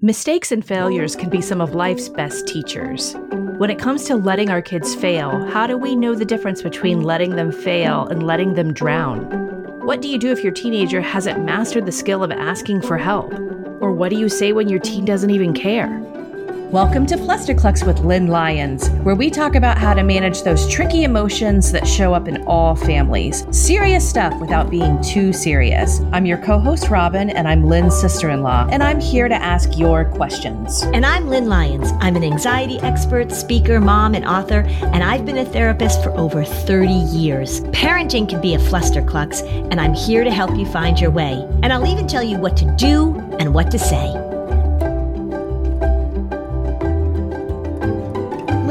Mistakes and failures can be some of life's best teachers. When it comes to letting our kids fail, how do we know the difference between letting them fail and letting them drown? What do you do if your teenager hasn't mastered the skill of asking for help? Or what do you say when your teen doesn't even care? Welcome to Flusterclux with Lynn Lyons, where we talk about how to manage those tricky emotions that show up in all families. Serious stuff without being too serious. I'm your co host, Robin, and I'm Lynn's sister in law, and I'm here to ask your questions. And I'm Lynn Lyons. I'm an anxiety expert, speaker, mom, and author, and I've been a therapist for over 30 years. Parenting can be a flusterclux, and I'm here to help you find your way. And I'll even tell you what to do and what to say.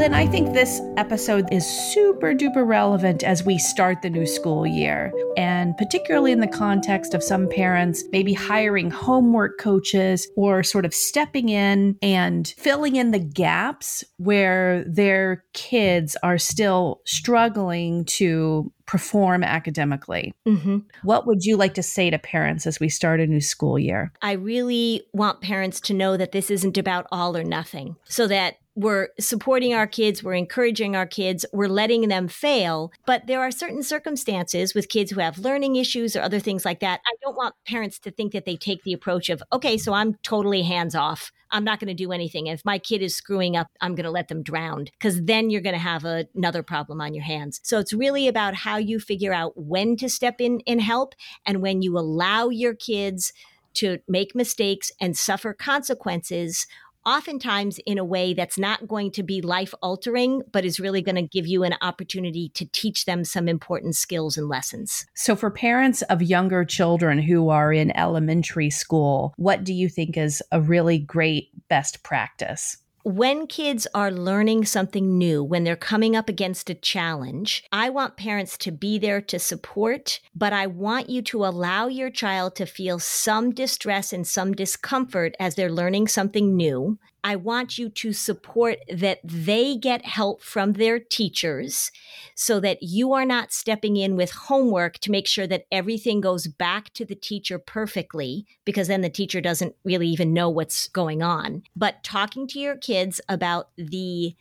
Lynn, I think this episode is super duper relevant as we start the new school year, and particularly in the context of some parents maybe hiring homework coaches or sort of stepping in and filling in the gaps where their kids are still struggling to perform academically. Mm-hmm. What would you like to say to parents as we start a new school year? I really want parents to know that this isn't about all or nothing, so that we're supporting our kids, we're encouraging our kids, we're letting them fail. But there are certain circumstances with kids who have learning issues or other things like that. I don't want parents to think that they take the approach of, okay, so I'm totally hands off. I'm not going to do anything. If my kid is screwing up, I'm going to let them drown because then you're going to have a, another problem on your hands. So it's really about how you figure out when to step in and help and when you allow your kids to make mistakes and suffer consequences oftentimes in a way that's not going to be life altering, but is really going to give you an opportunity to teach them some important skills and lessons. So, for parents of younger children who are in elementary school, what do you think is a really great best practice? When kids are learning something new, when they're coming up against a challenge, I want parents to be there to support, but I want you to allow your child to feel some distress and some discomfort as they're learning something new. I want you to support that they get help from their teachers so that you are not stepping in with homework to make sure that everything goes back to the teacher perfectly, because then the teacher doesn't really even know what's going on. But talking to your kids about the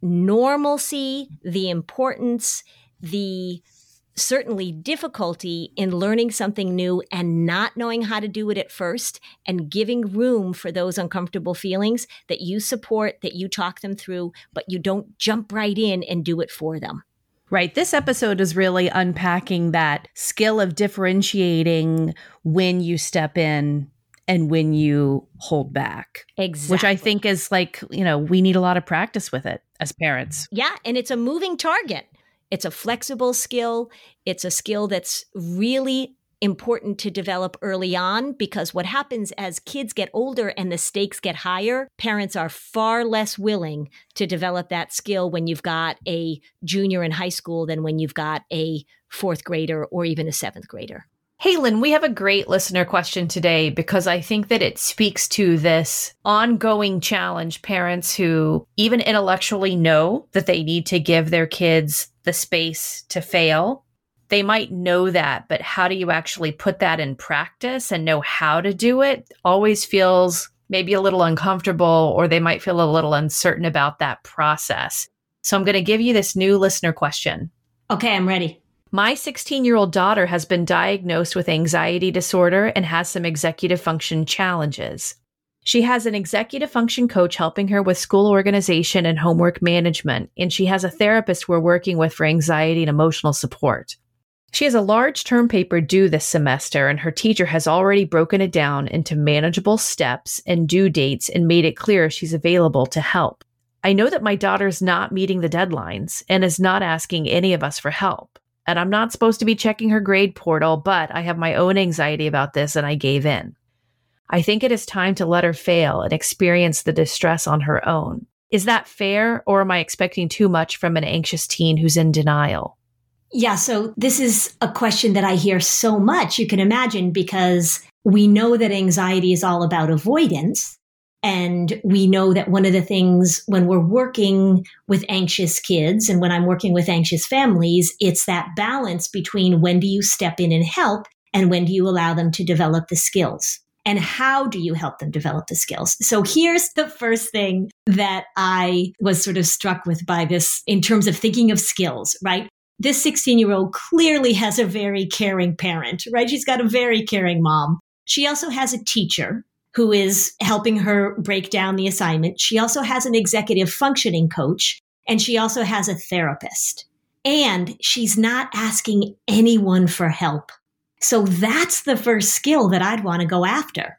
normalcy, the importance, the certainly difficulty in learning something new and not knowing how to do it at first and giving room for those uncomfortable feelings that you support, that you talk them through, but you don't jump right in and do it for them. Right. This episode is really unpacking that skill of differentiating when you step in and when you hold back. Exactly. Which I think is like, you know, we need a lot of practice with it as parents. Yeah. And it's a moving target. It's a flexible skill. It's a skill that's really important to develop early on because what happens as kids get older and the stakes get higher, parents are far less willing to develop that skill when you've got a junior in high school than when you've got a fourth grader or even a seventh grader. Hey, Lynn, we have a great listener question today because I think that it speaks to this ongoing challenge parents who even intellectually know that they need to give their kids the space to fail. They might know that, but how do you actually put that in practice and know how to do it always feels maybe a little uncomfortable, or they might feel a little uncertain about that process. So I'm going to give you this new listener question. Okay, I'm ready. My 16 year old daughter has been diagnosed with anxiety disorder and has some executive function challenges. She has an executive function coach helping her with school organization and homework management, and she has a therapist we're working with for anxiety and emotional support. She has a large term paper due this semester, and her teacher has already broken it down into manageable steps and due dates and made it clear she's available to help. I know that my daughter's not meeting the deadlines and is not asking any of us for help. And I'm not supposed to be checking her grade portal, but I have my own anxiety about this and I gave in. I think it is time to let her fail and experience the distress on her own. Is that fair, or am I expecting too much from an anxious teen who's in denial? Yeah, so this is a question that I hear so much, you can imagine, because we know that anxiety is all about avoidance. And we know that one of the things when we're working with anxious kids and when I'm working with anxious families, it's that balance between when do you step in and help and when do you allow them to develop the skills? And how do you help them develop the skills? So here's the first thing that I was sort of struck with by this in terms of thinking of skills, right? This 16 year old clearly has a very caring parent, right? She's got a very caring mom. She also has a teacher who is helping her break down the assignment. She also has an executive functioning coach and she also has a therapist. And she's not asking anyone for help. So that's the first skill that I'd want to go after,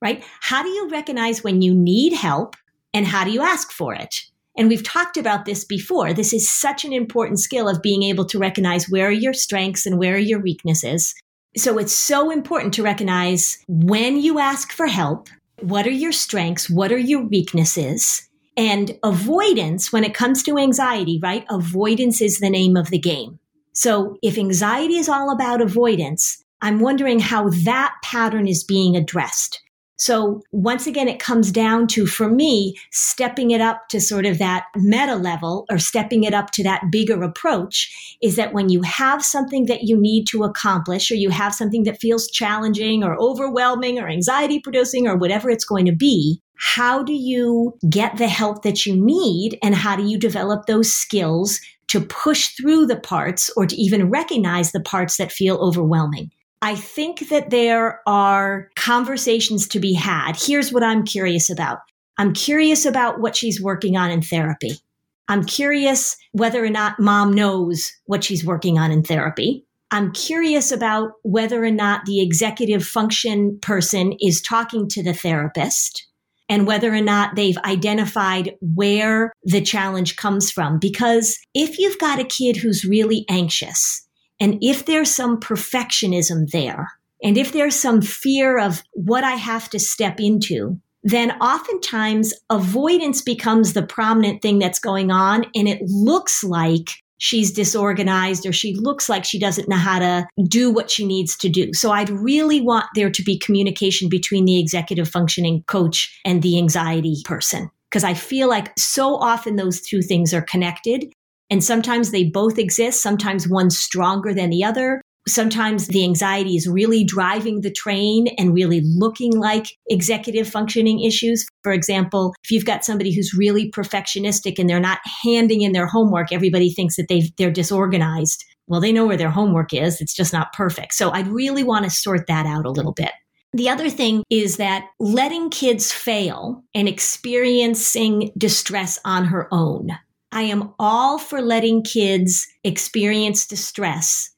right? How do you recognize when you need help and how do you ask for it? And we've talked about this before. This is such an important skill of being able to recognize where are your strengths and where are your weaknesses so it's so important to recognize when you ask for help, what are your strengths? What are your weaknesses? And avoidance, when it comes to anxiety, right? Avoidance is the name of the game. So if anxiety is all about avoidance, I'm wondering how that pattern is being addressed. So once again, it comes down to, for me, stepping it up to sort of that meta level or stepping it up to that bigger approach is that when you have something that you need to accomplish or you have something that feels challenging or overwhelming or anxiety producing or whatever it's going to be, how do you get the help that you need and how do you develop those skills to push through the parts or to even recognize the parts that feel overwhelming? I think that there are conversations to be had. Here's what I'm curious about. I'm curious about what she's working on in therapy. I'm curious whether or not mom knows what she's working on in therapy. I'm curious about whether or not the executive function person is talking to the therapist and whether or not they've identified where the challenge comes from. Because if you've got a kid who's really anxious and if there's some perfectionism there, and if there's some fear of what I have to step into, then oftentimes avoidance becomes the prominent thing that's going on. And it looks like she's disorganized or she looks like she doesn't know how to do what she needs to do. So I'd really want there to be communication between the executive functioning coach and the anxiety person. Because I feel like so often those two things are connected. And sometimes they both exist. Sometimes one's stronger than the other. Sometimes the anxiety is really driving the train and really looking like executive functioning issues. For example, if you've got somebody who's really perfectionistic and they're not handing in their homework, everybody thinks that they they're disorganized. Well, they know where their homework is. It's just not perfect. So I'd really want to sort that out a little bit. The other thing is that letting kids fail and experiencing distress on her own I am all for letting kids experience distress,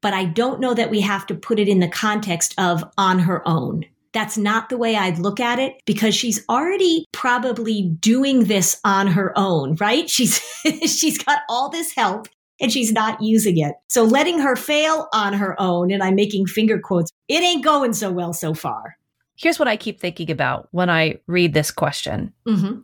but I don't know that we have to put it in the context of on her own. That's not the way I'd look at it because she's already probably doing this on her own, right? She's she's got all this help and she's not using it. So letting her fail on her own and I'm making finger quotes, it ain't going so well so far. Here's what I keep thinking about when I read this question. Mm-hmm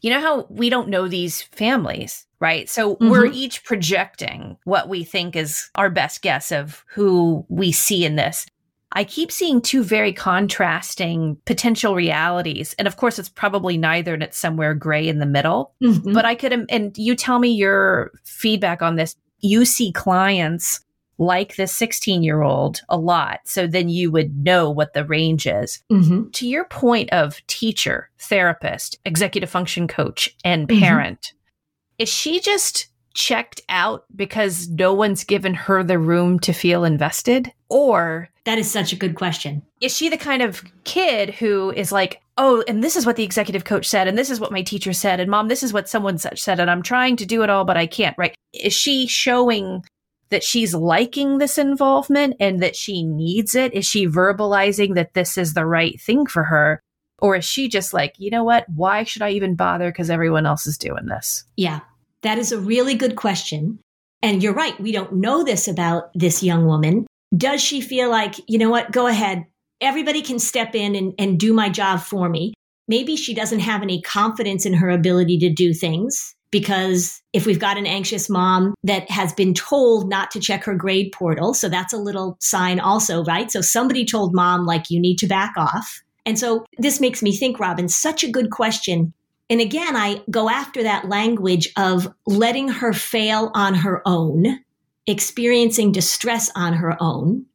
you know how we don't know these families, right? So mm-hmm. we're each projecting what we think is our best guess of who we see in this. I keep seeing two very contrasting potential realities. And of course, it's probably neither and it's somewhere gray in the middle. Mm-hmm. But I could, and you tell me your feedback on this. You see clients like the 16 year old a lot. So then you would know what the range is. Mm-hmm. To your point of teacher, therapist, executive function coach, and mm-hmm. parent, mm-hmm. is she just checked out because no one's given her the room to feel invested? Or that is such a good question. Is she the kind of kid who is like, oh, and this is what the executive coach said, and this is what my teacher said, and mom, this is what someone such said, and I'm trying to do it all, but I can't, right? Is she showing that she's liking this involvement and that she needs it? Is she verbalizing that this is the right thing for her? Or is she just like, you know what? Why should I even bother? Because everyone else is doing this. Yeah, that is a really good question. And you're right. We don't know this about this young woman. Does she feel like, you know what? Go ahead. Everybody can step in and, and do my job for me. maybe she doesn't have any confidence in her ability to do things because if we've got an anxious mom that has been told not to check her grade portal, so that's a little sign also, right? So somebody told mom, like, you need to back off. And so this makes me think, Robin, such a good question. And again, I go after that language of letting her fail on her own, experiencing distress on her own.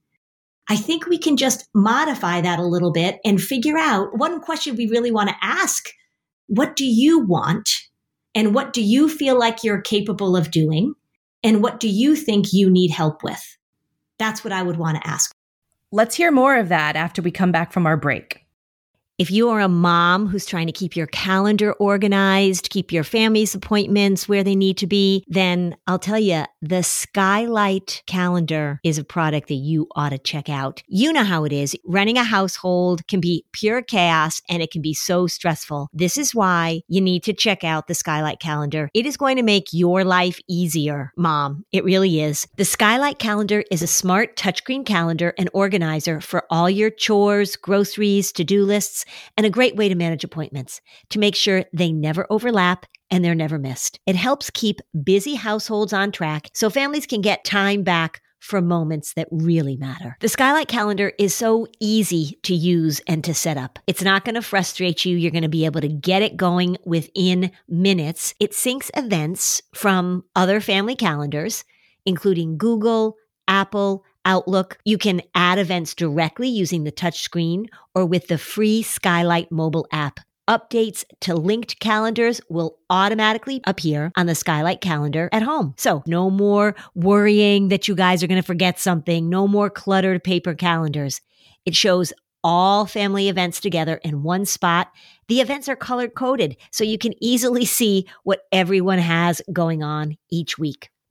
I think we can just modify that a little bit and figure out one question we really want to ask. What do you want? And what do you feel like you're capable of doing? And what do you think you need help with? That's what I would want to ask. Let's hear more of that after we come back from our break. If you are a mom who's trying to keep your calendar organized, keep your family's appointments where they need to be, then I'll tell you, the Skylight calendar is a product that you ought to check out. You know how it is. Running a household can be pure chaos and it can be so stressful. This is why you need to check out the Skylight calendar. It is going to make your life easier, mom. It really is. The Skylight calendar is a smart touchscreen calendar and organizer for all your chores, groceries, to do lists and a great way to manage appointments to make sure they never overlap and they're never missed. It helps keep busy households on track so families can get time back for moments that really matter. The Skylight calendar is so easy to use and to set up. It's not going to frustrate you. You're going to be able to get it going within minutes. It syncs events from other family calendars, including Google, Apple, Outlook. You can add events directly using the touchscreen or with the free Skylight mobile app. Updates to linked calendars will automatically appear on the Skylight calendar at home. So, no more worrying that you guys are going to forget something, no more cluttered paper calendars. It shows all family events together in one spot. The events are color coded so you can easily see what everyone has going on each week.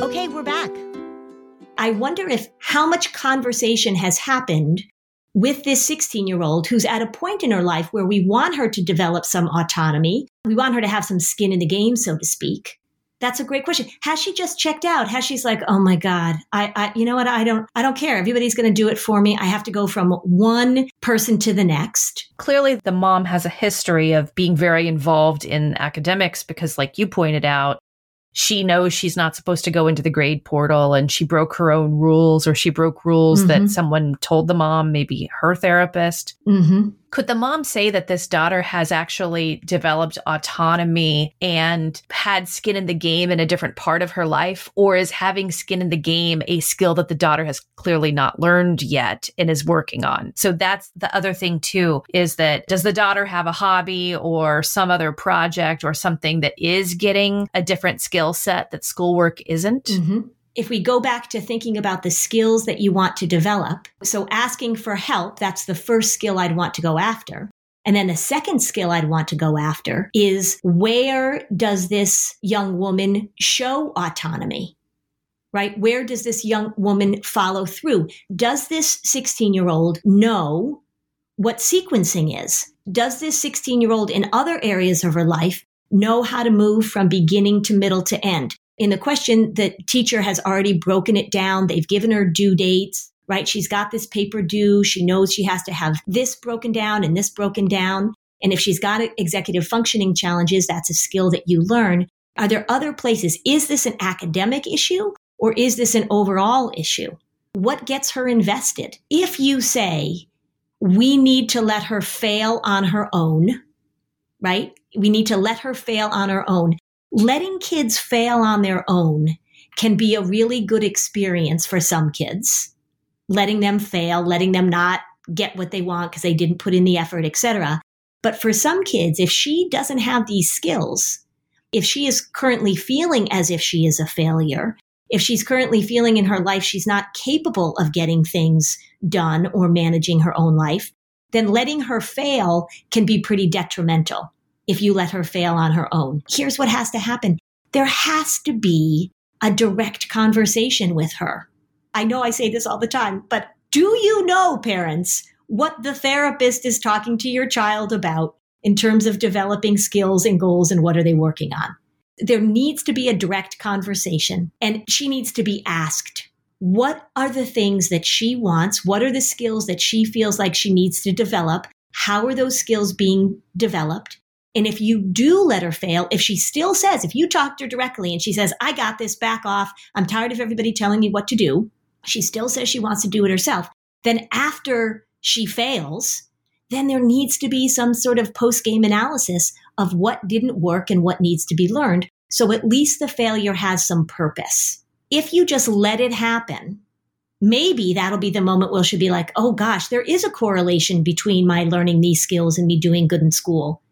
Okay, we're back. I wonder if how much conversation has happened with this 16 year old who's at a point in her life where we want her to develop some autonomy. We want her to have some skin in the game, so to speak. That's a great question. Has she just checked out? Has she's like, oh my God, I, I you know what? I don't, I don't care. Everybody's going to do it for me. I have to go from one person to the next. Clearly, the mom has a history of being very involved in academics because, like you pointed out, she knows she's not supposed to go into the grade portal and she broke her own rules or she broke rules mm-hmm. that someone told the mom, maybe her therapist. Mm-hmm. Could the mom say that this daughter has actually developed autonomy and had skin in the game in a different part of her life? Or is having skin in the game a skill that the daughter has clearly not learned yet and is working on? So that's the other thing, too, is that does the daughter have a hobby or some other project or something that is getting a different skill set that schoolwork isn't? Mm-hmm if we go back to thinking about the skills that you want to develop, so asking for help, that's the first skill I'd want to go after. And then the second skill I'd want to go after is where does this young woman show autonomy? Right? Where does this young woman follow through? Does this 16 year old know what sequencing is? Does this 16 year old in other areas of her life know how to move from beginning to middle to end? In the question, the teacher has already broken it down. They've given her due dates, right? She's got this paper due. She knows she has to have this broken down and this broken down. And if she's got executive functioning challenges, that's a skill that you learn. Are there other places? Is this an academic issue or is this an overall issue? What gets her invested? If you say, we need to let her fail on her own, right? We need to let her fail on her own letting kids fail on their own can be a really good experience for some kids. Letting them fail, letting them not get what they want because they didn't put in the effort, etc. But for some kids, if she doesn't have these skills, if she is currently feeling as if she is a failure, if she's currently feeling in her life she's not capable of getting things done or managing her own life, then letting her fail can be pretty detrimental if you let her fail on her own. Here's what has to happen there has to be a direct conversation with her. I know I say this all the time, but do you know, parents, what the therapist is talking to your child about in terms of developing skills and goals and what are they working on? There needs to be a direct conversation and she needs to be asked. What are the things that she wants? What are the skills that she feels like she needs to develop? How are those skills being developed? And if you do let her fail, if she still says, if you talk to her directly and she says, I got this, back off, I'm tired of everybody telling me what to do, she still says she wants to do it herself, then after she fails, then there needs to be some sort of post game analysis of what didn't work and what needs to be learned. So at least the failure has some purpose. If you just let it happen, maybe that'll be the moment where she'll be like, oh gosh, there is a correlation between my learning these skills and me doing good in school.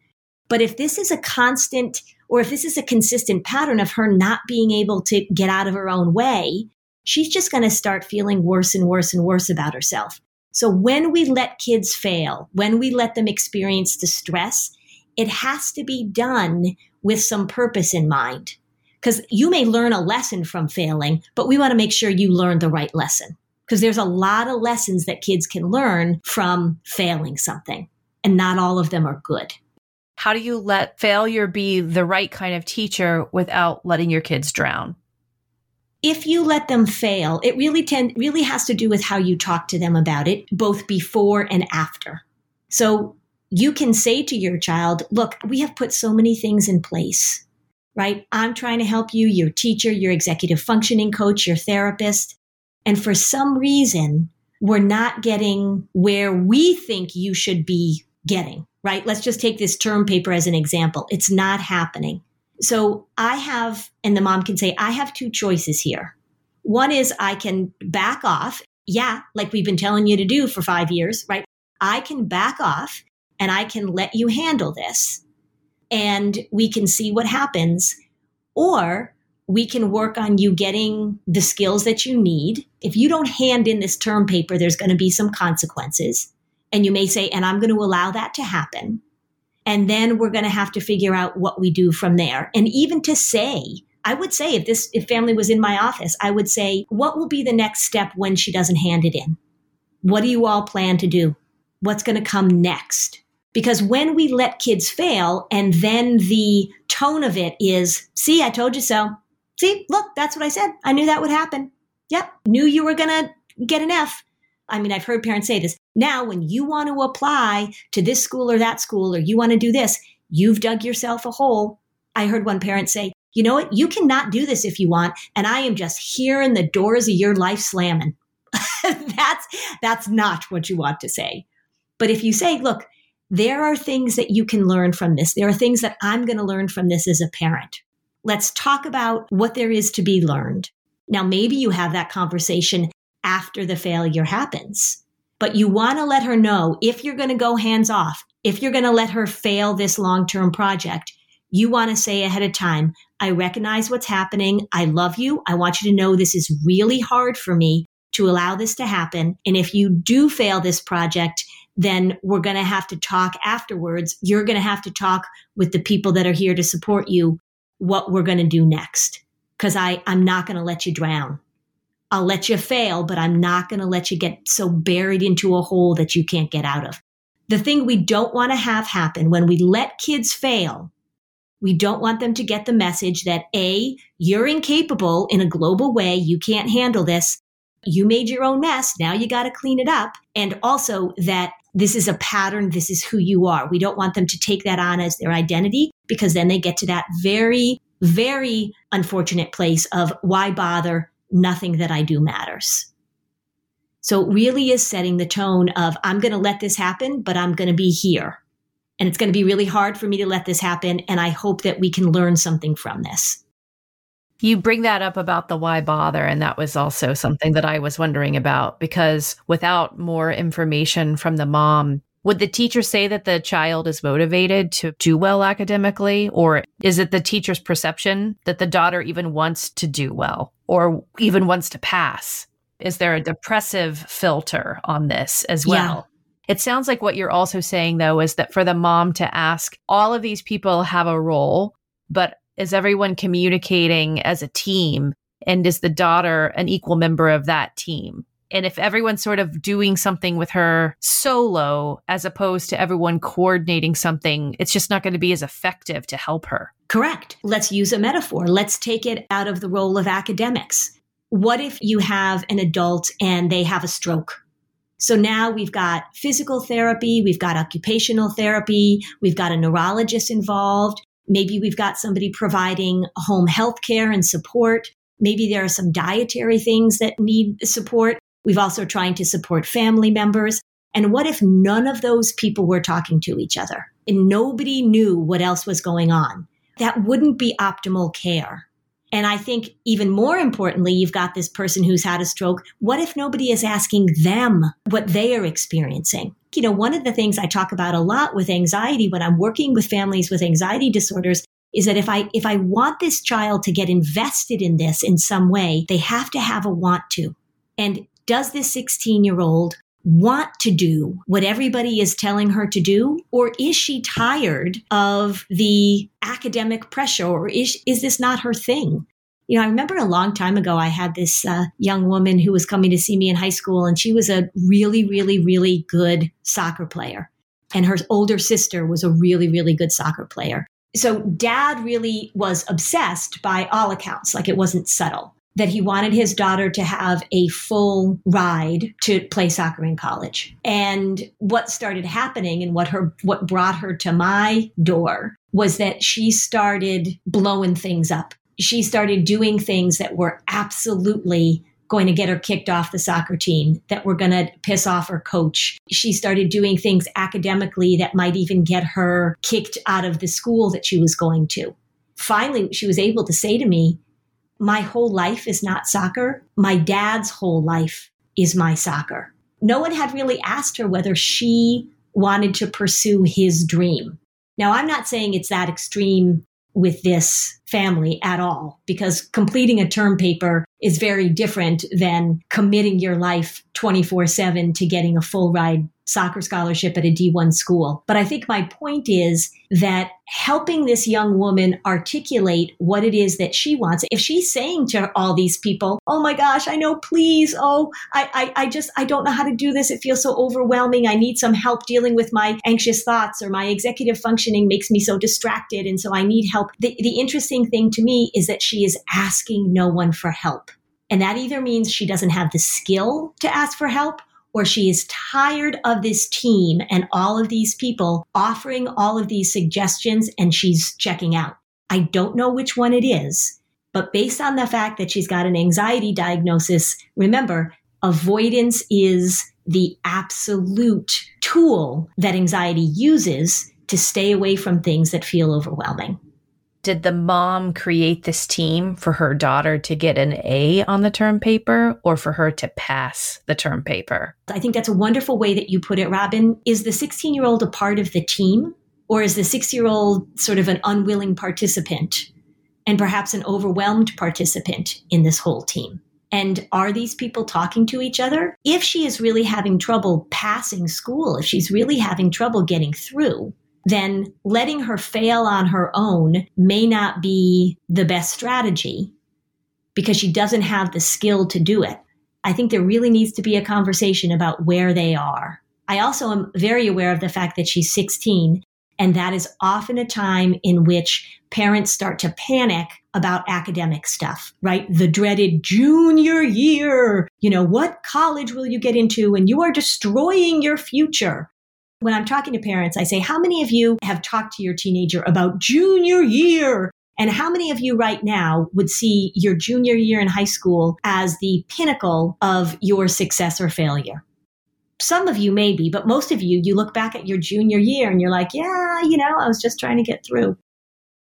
But if this is a constant or if this is a consistent pattern of her not being able to get out of her own way, she's just going to start feeling worse and worse and worse about herself. So when we let kids fail, when we let them experience distress, it has to be done with some purpose in mind. Because you may learn a lesson from failing, but we want to make sure you learn the right lesson. Because there's a lot of lessons that kids can learn from failing something, and not all of them are good how do you let failure be the right kind of teacher without letting your kids drown? If you let them fail, it really tend really has to do with how you talk to them about it, both before and after. So you can say to your child, look, we have put so many things in place, right? I'm trying to help you, your teacher, your executive functioning coach, your therapist. And for some reason, we're not getting where we think you should be getting right? Let's just take this term paper as an example. It's not happening. So I have, and the mom can say, I have two choices here. One is I can back off. Yeah, like we've been telling you to do for five years, right? I can back off and I can let you handle this. and we can see what happens. Or we can work on you getting the skills that you need. If you don't hand in this term paper, there's going to be some consequences. And you may say, and I'm going to allow that to happen. And then we're going to have to figure out what we do from there. And even to say, I would say if this if family was in my office, I would say, what will be the next step when she doesn't hand it in? What do you all plan to do? What's going to come next? Because when we let kids fail and then the tone of it is, see, I told you so. See, look, that's what I said. I knew that would happen. Yep. Knew you were going to get an F. I mean, I've heard parents say this. Now, when you want to apply to this school or that school, or you want to do this, you've dug yourself a hole. I heard one parent say, you know what? You cannot do this if you want. And I am just hearing the doors of your life slamming. that's, that's not what you want to say. But if you say, look, there are things that you can learn from this. There are things that I'm going to learn from this as a parent. Let's talk about what there is to be learned. Now, maybe you have that conversation after the failure happens, but you want to let her know if you're going to go hands off, if you're going to let her fail this long term project, you want to say ahead of time, I recognize what's happening. I love you. I want you to know this is really hard for me to allow this to happen. And if you do fail this project, then we're going to have to talk afterwards. You're going to have to talk with the people that are here to support you what we're going to do next. Cause I'm not going to let you drown. I'll let you fail, but I'm not going to let you get so buried into a hole that you can't get out of. The thing we don't want to have happen when we let kids fail, we don't want them to get the message that A, you're incapable in a global way. You can't handle this. You made your own mess. Now you got to clean it up. And also that this is a pattern. This is who you are. We don't want them to take that on as their identity because then they get to that very, very unfortunate place of why bother? Nothing that I do matters. So it really is setting the tone of I'm going to let this happen, but I'm going to be here. And it's going to be really hard for me to let this happen. And I hope that we can learn something from this. You bring that up about the why bother. And that was also something that I was wondering about because without more information from the mom, would the teacher say that the child is motivated to do well academically? Or is it the teacher's perception that the daughter even wants to do well or even wants to pass? Is there a depressive filter on this as well? Yeah. It sounds like what you're also saying, though, is that for the mom to ask, all of these people have a role, but is everyone communicating as a team? And is the daughter an equal member of that team? And if everyone's sort of doing something with her solo as opposed to everyone coordinating something, it's just not going to be as effective to help her. Correct. Let's use a metaphor. Let's take it out of the role of academics. What if you have an adult and they have a stroke? So now we've got physical therapy, we've got occupational therapy, we've got a neurologist involved, Maybe we've got somebody providing home health care and support. Maybe there are some dietary things that need support. We've also trying to support family members. And what if none of those people were talking to each other and nobody knew what else was going on? That wouldn't be optimal care. And I think even more importantly, you've got this person who's had a stroke. What if nobody is asking them what they are experiencing? You know, one of the things I talk about a lot with anxiety when I'm working with families with anxiety disorders is that if I if I want this child to get invested in this in some way, they have to have a want to. And does this 16 year old want to do what everybody is telling her to do? Or is she tired of the academic pressure? Or is, is this not her thing? You know, I remember a long time ago, I had this uh, young woman who was coming to see me in high school, and she was a really, really, really good soccer player. And her older sister was a really, really good soccer player. So dad really was obsessed by all accounts, like it wasn't subtle that he wanted his daughter to have a full ride to play soccer in college. And what started happening and what her what brought her to my door was that she started blowing things up. She started doing things that were absolutely going to get her kicked off the soccer team, that were going to piss off her coach. She started doing things academically that might even get her kicked out of the school that she was going to. Finally, she was able to say to me, my whole life is not soccer. My dad's whole life is my soccer. No one had really asked her whether she wanted to pursue his dream. Now, I'm not saying it's that extreme with this family at all because completing a term paper is very different than committing your life 24 7 to getting a full ride soccer scholarship at a D1 school. But I think my point is that helping this young woman articulate what it is that she wants. If she's saying to all these people, Oh my gosh, I know, please. Oh, I, I, I just, I don't know how to do this. It feels so overwhelming. I need some help dealing with my anxious thoughts or my executive functioning makes me so distracted. And so I need help. The, the interesting thing to me is that she is asking no one for help. And that either means she doesn't have the skill to ask for help or she is tired of this team and all of these people offering all of these suggestions and she's checking out. I don't know which one it is, but based on the fact that she's got an anxiety diagnosis, remember, avoidance is the absolute tool that anxiety uses to stay away from things that feel overwhelming did the mom create this team for her daughter to get an A on the term paper or for her to pass the term paper? I think that's a wonderful way that you put it, Robin. Is the 16 year old a part of the team or is the six year old sort of an unwilling participant and perhaps an overwhelmed participant in this whole team? And are these people talking to each other? If she is really having trouble passing school, if she's really having trouble getting through, then letting her fail on her own may not be the best strategy because she doesn't have the skill to do it. I think there really needs to be a conversation about where they are. I also am very aware of the fact that she's 16, and that is often a time in which parents start to panic about academic stuff, right? The dreaded junior year. You know, what college will you get into? And you are destroying your future. When I'm talking to parents, I say, How many of you have talked to your teenager about junior year? And how many of you right now would see your junior year in high school as the pinnacle of your success or failure? Some of you maybe, but most of you, you look back at your junior year and you're like, yeah, you know, I was just trying to get through.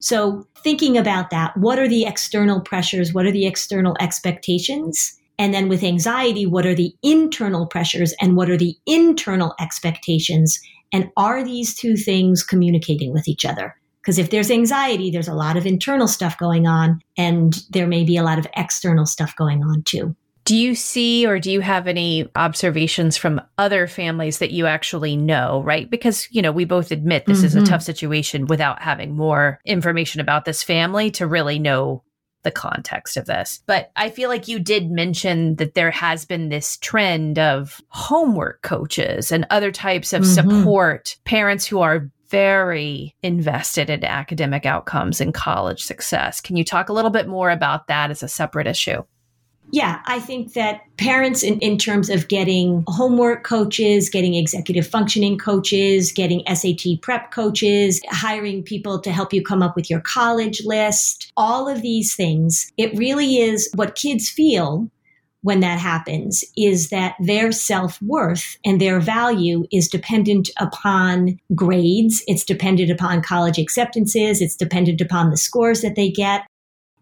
So, thinking about that, what are the external pressures? What are the external expectations? And then with anxiety, what are the internal pressures and what are the internal expectations? And are these two things communicating with each other? Because if there's anxiety, there's a lot of internal stuff going on, and there may be a lot of external stuff going on too. Do you see or do you have any observations from other families that you actually know, right? Because, you know, we both admit this mm-hmm. is a mm-hmm. tough situation without having more information about this family to really know the context of this. But I feel like you did mention that there has been this trend of homework coaches and other types of mm-hmm. support, parents who are very invested in academic outcomes and college success. Can you talk a little bit more about that as a separate issue? Yeah, I think that parents, in, in terms of getting homework coaches, getting executive functioning coaches, getting SAT prep coaches, hiring people to help you come up with your college list, all of these things, it really is what kids feel when that happens is that their self worth and their value is dependent upon grades. It's dependent upon college acceptances. It's dependent upon the scores that they get.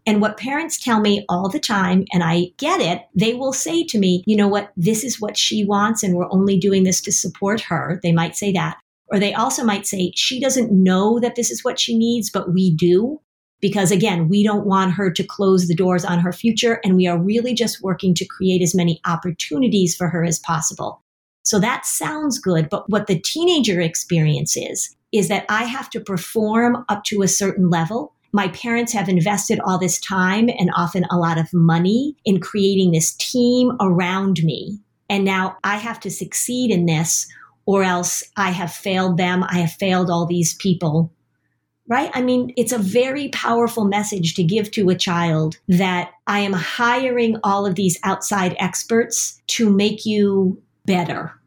And what parents tell me all the time, and I get it, they will say to me, you know what, this is what she wants, and we're only doing this to support her. They might say that. Or they also might say, she doesn't know that this is what she needs, but we do. Because again, we don't want her to close the doors on her future, and we are really just working to create as many opportunities for her as possible. So that sounds good, but what the teenager experience is, is that I have to perform up to a certain level my parents have invested all this time and often a lot of money in creating this team around me. And now I have to succeed in this or else I have failed them. I have failed all these people. Right? I mean, it's a very powerful message to give to a child that I am hiring all of these outside experts to make you better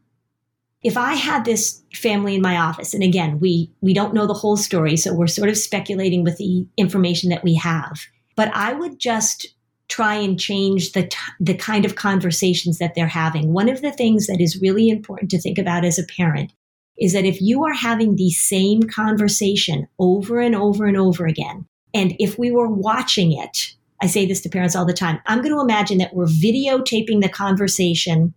if I had this family in my office, and again, we, we don't know the whole story, so we're sort of speculating with the information that we have, but I would just try and change the, t- the kind of conversations that they're having. One of the things that is really important to think about as a parent is that if you are having the same conversation over and over and over again, and if we were watching it, I say this to parents all the time, I'm going to imagine that we're videotaping the conversation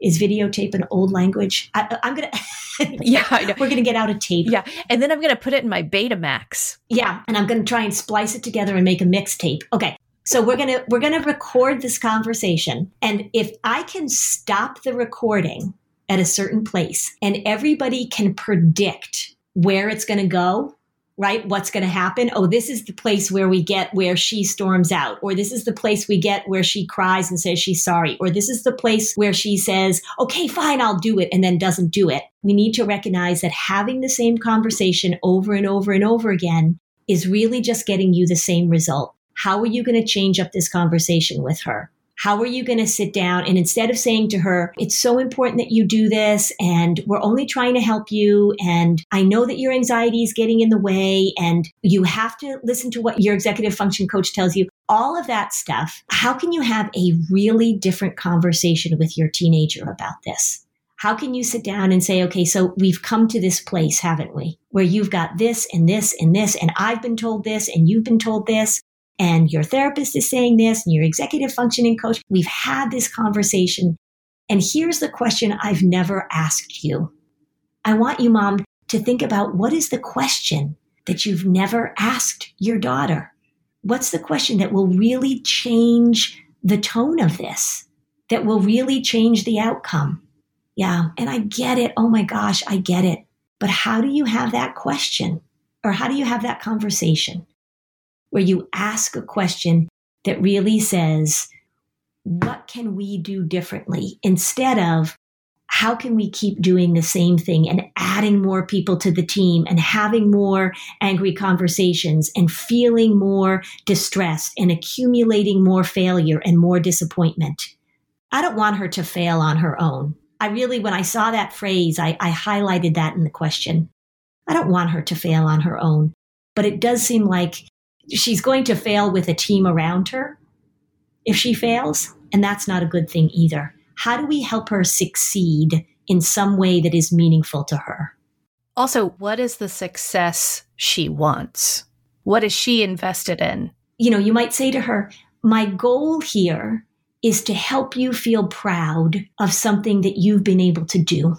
is videotape an old language. I, am gonna. yeah, we're gonna get out a tape. Yeah, and then I'm gonna put it in my Betamax. Yeah, and I'm gonna try and splice it together and make a mixtape. Okay, so we're gonna we're gonna record this conversation, and if I can stop the recording at a certain place, and everybody can predict where it's gonna go, right? What's going to happen? Oh, this is the place where we get where she storms out, or this is the place we get where she cries and says she's sorry, or this is the place where she says, okay, fine, I'll do it, and then doesn't do it. We need to recognize that having the same conversation over and over and over again is really just getting you the same result. How are you going to change up this conversation with her? How are you going to sit down and instead of saying to her, it's so important that you do this and we're only trying to help you. And I know that your anxiety is getting in the way and you have to listen to what your executive function coach tells you. All of that stuff. How can you have a really different conversation with your teenager about this? How can you sit down and say, okay, so we've come to this place, haven't we? Where you've got this and this and this, and I've been told this and you've been told this and your therapist is saying this and your executive functioning coach. We've had this conversation. And here's the question I've never asked you. I want you, mom, to think about what is the question that you've never asked your daughter? What's the question that will really change the tone of this, that will really change the outcome? Yeah. And I get it. Oh my gosh, I get it. But how do you have that question? Or how do you have that conversation? Where you ask a question that really says, what can we do differently instead of how can we keep doing the same thing and adding more people to the team and having more angry conversations and feeling more distressed and accumulating more failure and more disappointment? I don't want her to fail on her own. I really, when I saw that phrase, I, I highlighted that in the question. I don't want her to fail on her own, but it does seem like she's going to fail with a team around her if she fails. And that's not a good thing either. How do we help her succeed in some way that is meaningful to her? Also, what is the success she wants? What is she invested in? You know, you might say to her, My goal here is to help you feel proud of something that you've been able to do.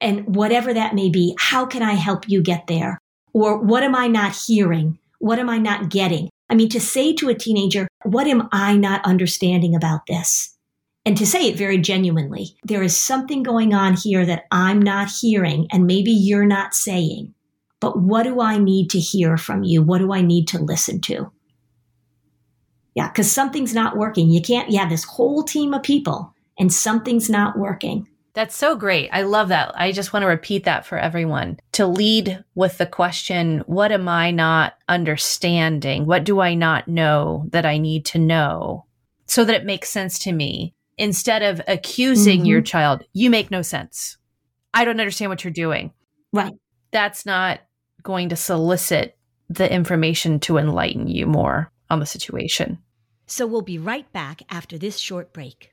And whatever that may be, how can I help you get there? Or what am I not hearing? What am I not getting? I mean, to say to a teenager, what am I not understanding about this? And to say it very genuinely, there is something going on here that I'm not hearing and maybe you're not saying. But what do I need to hear from you? What do I need to listen to? Yeah, because something's not working. You can't, you have this whole team of people and something's not working. That's so great. I love that. I just want to repeat that for everyone to lead with the question, what am I not understanding? What do I not know that I need to know so that it makes sense to me? Instead of accusing mm-hmm. your child, you make no sense. I don't understand what you're doing. Right. That's not going to solicit the information to enlighten you more on the situation. So we'll be right back after this short break.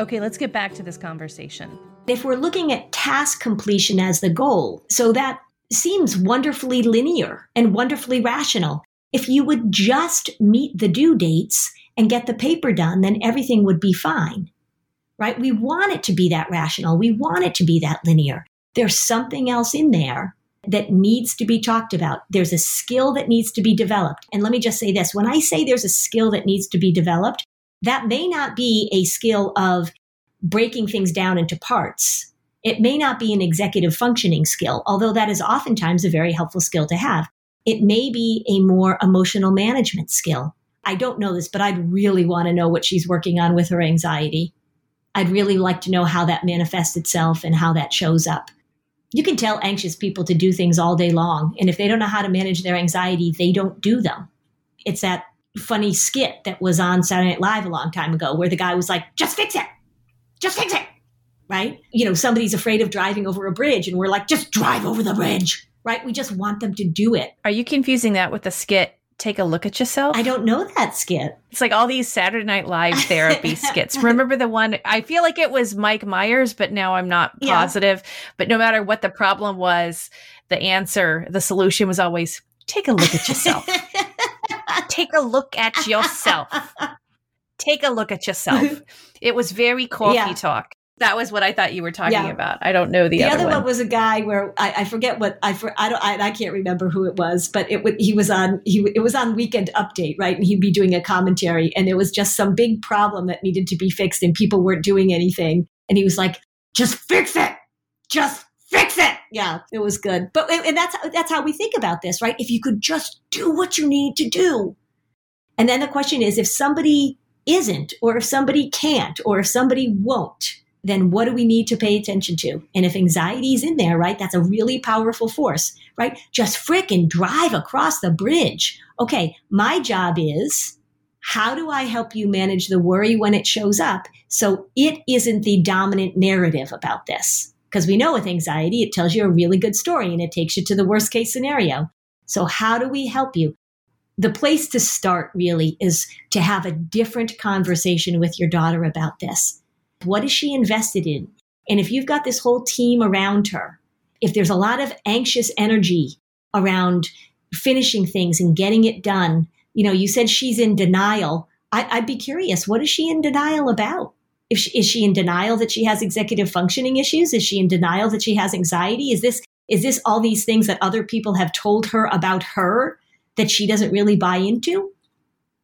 Okay, let's get back to this conversation. If we're looking at task completion as the goal, so that seems wonderfully linear and wonderfully rational. If you would just meet the due dates and get the paper done, then everything would be fine, right? We want it to be that rational. We want it to be that linear. There's something else in there that needs to be talked about. There's a skill that needs to be developed. And let me just say this when I say there's a skill that needs to be developed, that may not be a skill of breaking things down into parts. It may not be an executive functioning skill, although that is oftentimes a very helpful skill to have. It may be a more emotional management skill. I don't know this, but I'd really want to know what she's working on with her anxiety. I'd really like to know how that manifests itself and how that shows up. You can tell anxious people to do things all day long, and if they don't know how to manage their anxiety, they don't do them. It's that funny skit that was on Saturday Night Live a long time ago where the guy was like, just fix it. Just fix it. Right? You know, somebody's afraid of driving over a bridge and we're like, just drive over the bridge. Right? We just want them to do it. Are you confusing that with the skit Take a Look at Yourself? I don't know that skit. It's like all these Saturday Night Live therapy skits. Remember the one? I feel like it was Mike Myers, but now I'm not positive. Yeah. But no matter what the problem was, the answer, the solution was always take a look at yourself. take a look at yourself. Take a look at yourself. It was very coffee yeah. talk. That was what I thought you were talking yeah. about. I don't know the, the other, other one. one. was a guy where I, I forget what I for, I don't I, I, can't remember who it was, but it he was on he it was on Weekend Update, right? And he'd be doing a commentary, and it was just some big problem that needed to be fixed, and people weren't doing anything, and he was like, "Just fix it, just fix it." Yeah, it was good, but and that's that's how we think about this, right? If you could just do what you need to do, and then the question is, if somebody isn't, or if somebody can't, or if somebody won't, then what do we need to pay attention to? And if anxiety is in there, right, that's a really powerful force, right? Just fricking drive across the bridge. Okay, my job is how do I help you manage the worry when it shows up so it isn't the dominant narrative about this? Because we know with anxiety, it tells you a really good story and it takes you to the worst case scenario. So, how do we help you? The place to start really is to have a different conversation with your daughter about this. What is she invested in? And if you've got this whole team around her, if there's a lot of anxious energy around finishing things and getting it done, you know, you said she's in denial. I, would be curious, what is she in denial about? If she, is she in denial that she has executive functioning issues? Is she in denial that she has anxiety? Is this is this all these things that other people have told her about her that she doesn't really buy into,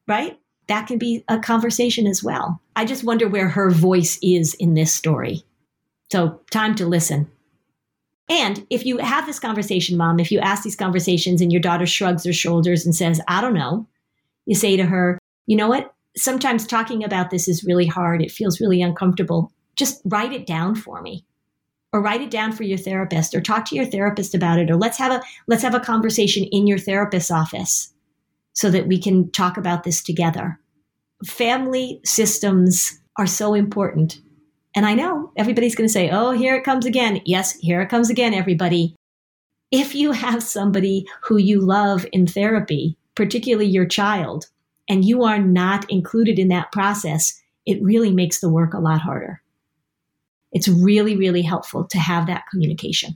right? That can be a conversation as well. I just wonder where her voice is in this story. So, time to listen. And if you have this conversation, mom, if you ask these conversations and your daughter shrugs her shoulders and says, I don't know, you say to her, you know what? Sometimes talking about this is really hard. It feels really uncomfortable. Just write it down for me or write it down for your therapist or talk to your therapist about it or let's have a let's have a conversation in your therapist's office so that we can talk about this together. Family systems are so important. And i know everybody's going to say oh here it comes again. Yes here it comes again everybody. If you have somebody who you love in therapy particularly your child and you are not included in that process it really makes the work a lot harder it's really, really helpful to have that communication.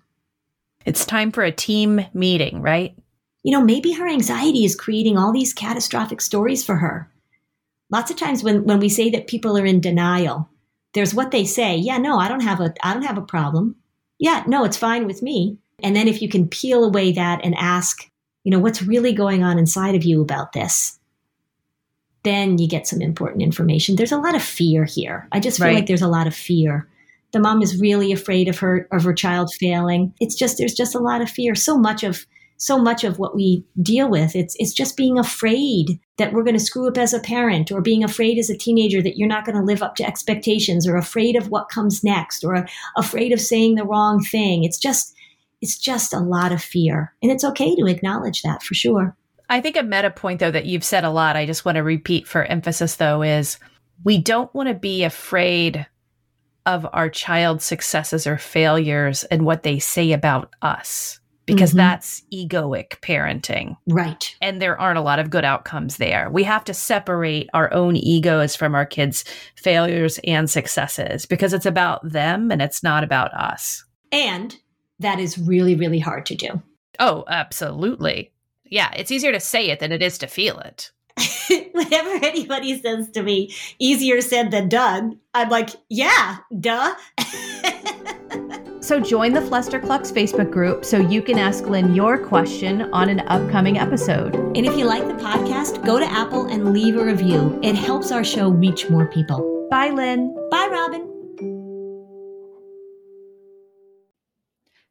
It's time for a team meeting, right? You know, maybe her anxiety is creating all these catastrophic stories for her. Lots of times when, when we say that people are in denial, there's what they say. Yeah, no, I don't have a I don't have a problem. Yeah, no, it's fine with me. And then if you can peel away that and ask, you know, what's really going on inside of you about this? Then you get some important information. There's a lot of fear here. I just feel right. like there's a lot of fear the mom is really afraid of her of her child failing. It's just there's just a lot of fear. So much of so much of what we deal with it's it's just being afraid that we're going to screw up as a parent or being afraid as a teenager that you're not going to live up to expectations or afraid of what comes next or afraid of saying the wrong thing. It's just it's just a lot of fear. And it's okay to acknowledge that for sure. I think a meta point though that you've said a lot i just want to repeat for emphasis though is we don't want to be afraid of our child's successes or failures and what they say about us because Mhm. that's egoic parenting. Right. And there aren't a lot of good outcomes there. We have to separate our own egos from our kids' failures and successes because it's about them and it's not about us. And that is really, really hard to do. Oh, absolutely. Yeah, it's easier to say it than it is to feel it. Whenever anybody says to me, easier said than done, I'm like, yeah, duh. So join the Flusterclux Facebook group so you can ask Lynn your question on an upcoming episode. and if you like the podcast, go to Apple and leave a review. It helps our show reach more people. Bye, Lynn. Bye, Robin.